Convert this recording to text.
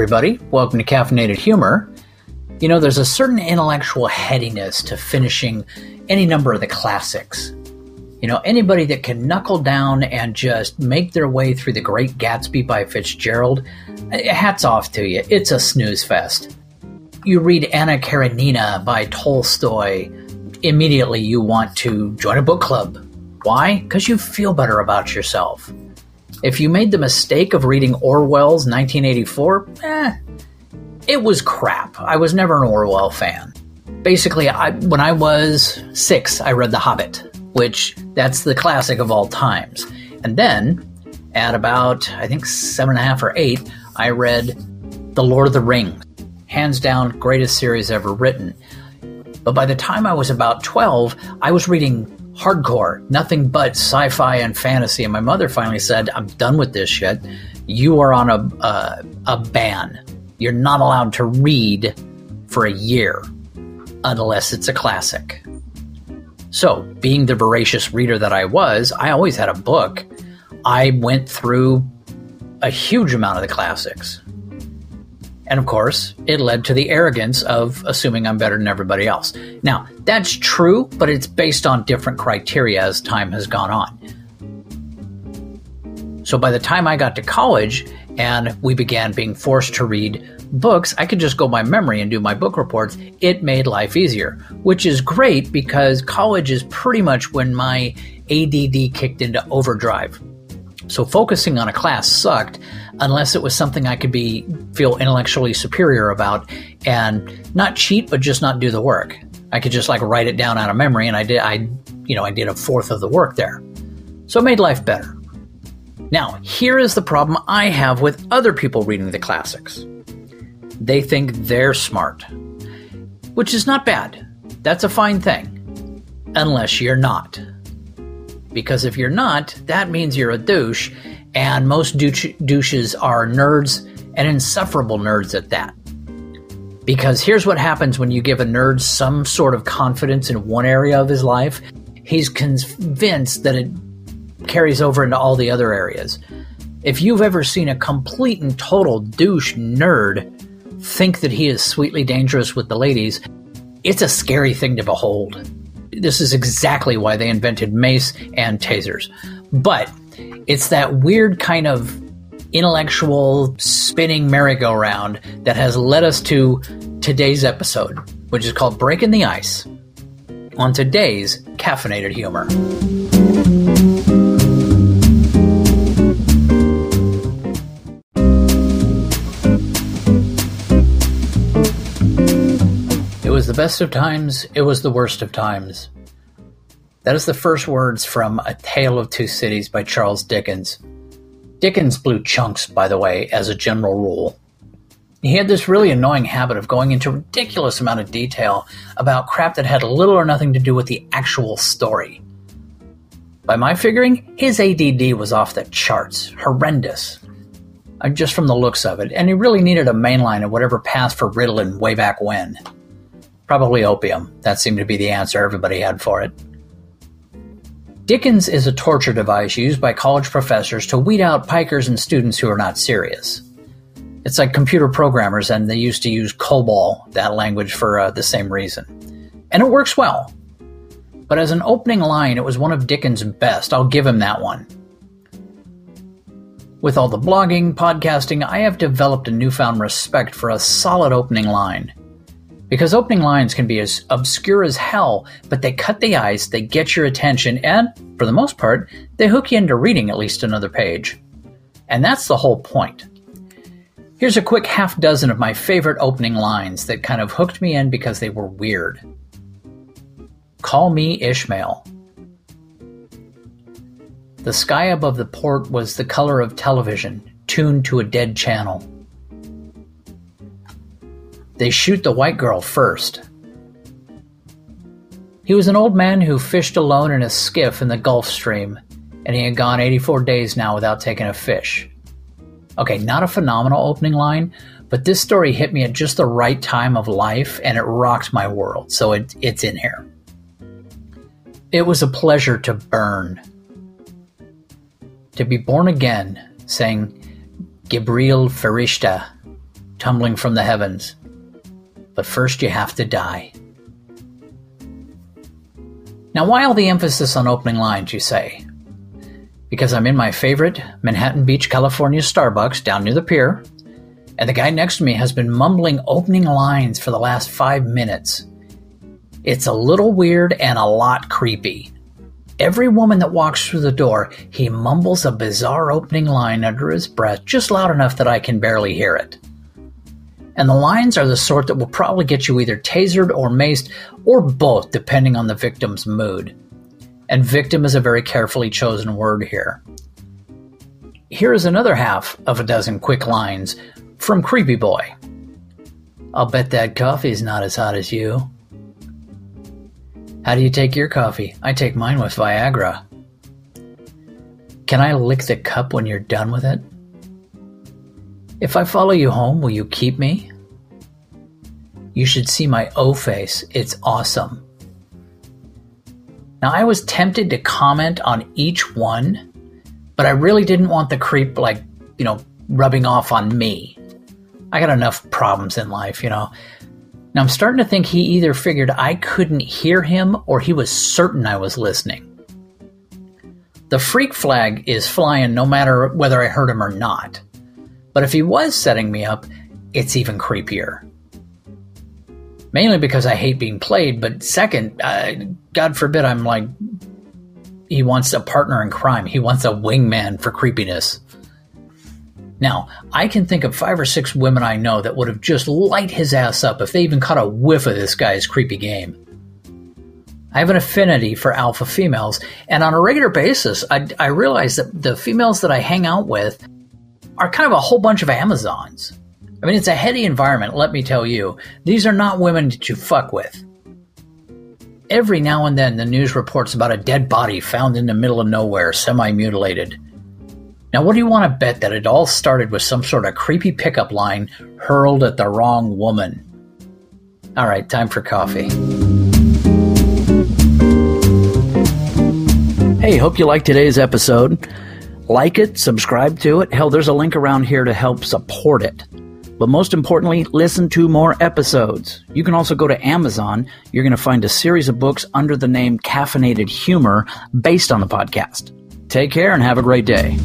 everybody. Welcome to Caffeinated Humor. You know, there's a certain intellectual headiness to finishing any number of the classics. You know, anybody that can knuckle down and just make their way through The Great Gatsby by Fitzgerald, eh, hats off to you. It's a snooze fest. You read Anna Karenina by Tolstoy, immediately you want to join a book club. Why? Because you feel better about yourself. If you made the mistake of reading Orwell's 1984, eh, it was crap. I was never an Orwell fan. Basically, I, when I was six, I read The Hobbit which that's the classic of all times. And then at about, I think, seven and a half or eight, I read The Lord of the Rings. Hands down, greatest series ever written. But by the time I was about 12, I was reading hardcore, nothing but sci fi and fantasy. And my mother finally said, I'm done with this shit. You are on a, a ban. You're not allowed to read for a year unless it's a classic. So, being the voracious reader that I was, I always had a book. I went through a huge amount of the classics. And of course, it led to the arrogance of assuming I'm better than everybody else. Now, that's true, but it's based on different criteria as time has gone on. So by the time I got to college and we began being forced to read books, I could just go by memory and do my book reports. It made life easier, which is great because college is pretty much when my ADD kicked into overdrive. So focusing on a class sucked unless it was something I could be feel intellectually superior about and not cheat but just not do the work. I could just like write it down out of memory and I did I you know I did a fourth of the work there. So it made life better. Now, here is the problem I have with other people reading the classics they think they're smart, which is not bad. That's a fine thing, unless you're not. Because if you're not, that means you're a douche, and most douche- douches are nerds and insufferable nerds at that. Because here's what happens when you give a nerd some sort of confidence in one area of his life he's convinced that it carries over into all the other areas. If you've ever seen a complete and total douche nerd think that he is sweetly dangerous with the ladies, it's a scary thing to behold. This is exactly why they invented mace and tasers. But it's that weird kind of intellectual spinning merry-go-round that has led us to today's episode, which is called Breaking the Ice. On today's Caffeinated Humor. Best of times, it was the worst of times. That is the first words from A Tale of Two Cities by Charles Dickens. Dickens blew chunks, by the way, as a general rule. He had this really annoying habit of going into ridiculous amount of detail about crap that had little or nothing to do with the actual story. By my figuring, his ADD was off the charts, horrendous. Uh, just from the looks of it, and he really needed a mainline of whatever passed for Ritalin way back when. Probably opium. That seemed to be the answer everybody had for it. Dickens is a torture device used by college professors to weed out pikers and students who are not serious. It's like computer programmers, and they used to use COBOL, that language, for uh, the same reason. And it works well. But as an opening line, it was one of Dickens' best. I'll give him that one. With all the blogging, podcasting, I have developed a newfound respect for a solid opening line. Because opening lines can be as obscure as hell, but they cut the ice, they get your attention, and, for the most part, they hook you into reading at least another page. And that's the whole point. Here's a quick half dozen of my favorite opening lines that kind of hooked me in because they were weird. Call me Ishmael. The sky above the port was the color of television, tuned to a dead channel. They shoot the white girl first. He was an old man who fished alone in a skiff in the Gulf Stream, and he had gone 84 days now without taking a fish. Okay, not a phenomenal opening line, but this story hit me at just the right time of life and it rocked my world, so it, it's in here. It was a pleasure to burn. To be born again, saying Gibreel Farishta tumbling from the heavens. But first, you have to die. Now, why all the emphasis on opening lines, you say? Because I'm in my favorite Manhattan Beach, California Starbucks down near the pier, and the guy next to me has been mumbling opening lines for the last five minutes. It's a little weird and a lot creepy. Every woman that walks through the door, he mumbles a bizarre opening line under his breath, just loud enough that I can barely hear it. And the lines are the sort that will probably get you either tasered or maced, or both, depending on the victim's mood. And victim is a very carefully chosen word here. Here is another half of a dozen quick lines from Creepy Boy. I'll bet that coffee's not as hot as you. How do you take your coffee? I take mine with Viagra. Can I lick the cup when you're done with it? If I follow you home, will you keep me? You should see my O face. It's awesome. Now, I was tempted to comment on each one, but I really didn't want the creep, like, you know, rubbing off on me. I got enough problems in life, you know. Now I'm starting to think he either figured I couldn't hear him or he was certain I was listening. The freak flag is flying no matter whether I heard him or not. But if he was setting me up, it's even creepier. Mainly because I hate being played, but second, uh, God forbid I'm like, he wants a partner in crime. He wants a wingman for creepiness. Now, I can think of five or six women I know that would have just light his ass up if they even caught a whiff of this guy's creepy game. I have an affinity for alpha females, and on a regular basis, I, I realize that the females that I hang out with are kind of a whole bunch of Amazons. I mean, it's a heady environment, let me tell you. These are not women that you fuck with. Every now and then, the news reports about a dead body found in the middle of nowhere, semi mutilated. Now, what do you want to bet that it all started with some sort of creepy pickup line hurled at the wrong woman? All right, time for coffee. Hey, hope you liked today's episode. Like it, subscribe to it. Hell, there's a link around here to help support it. But most importantly, listen to more episodes. You can also go to Amazon. You're going to find a series of books under the name Caffeinated Humor based on the podcast. Take care and have a great day.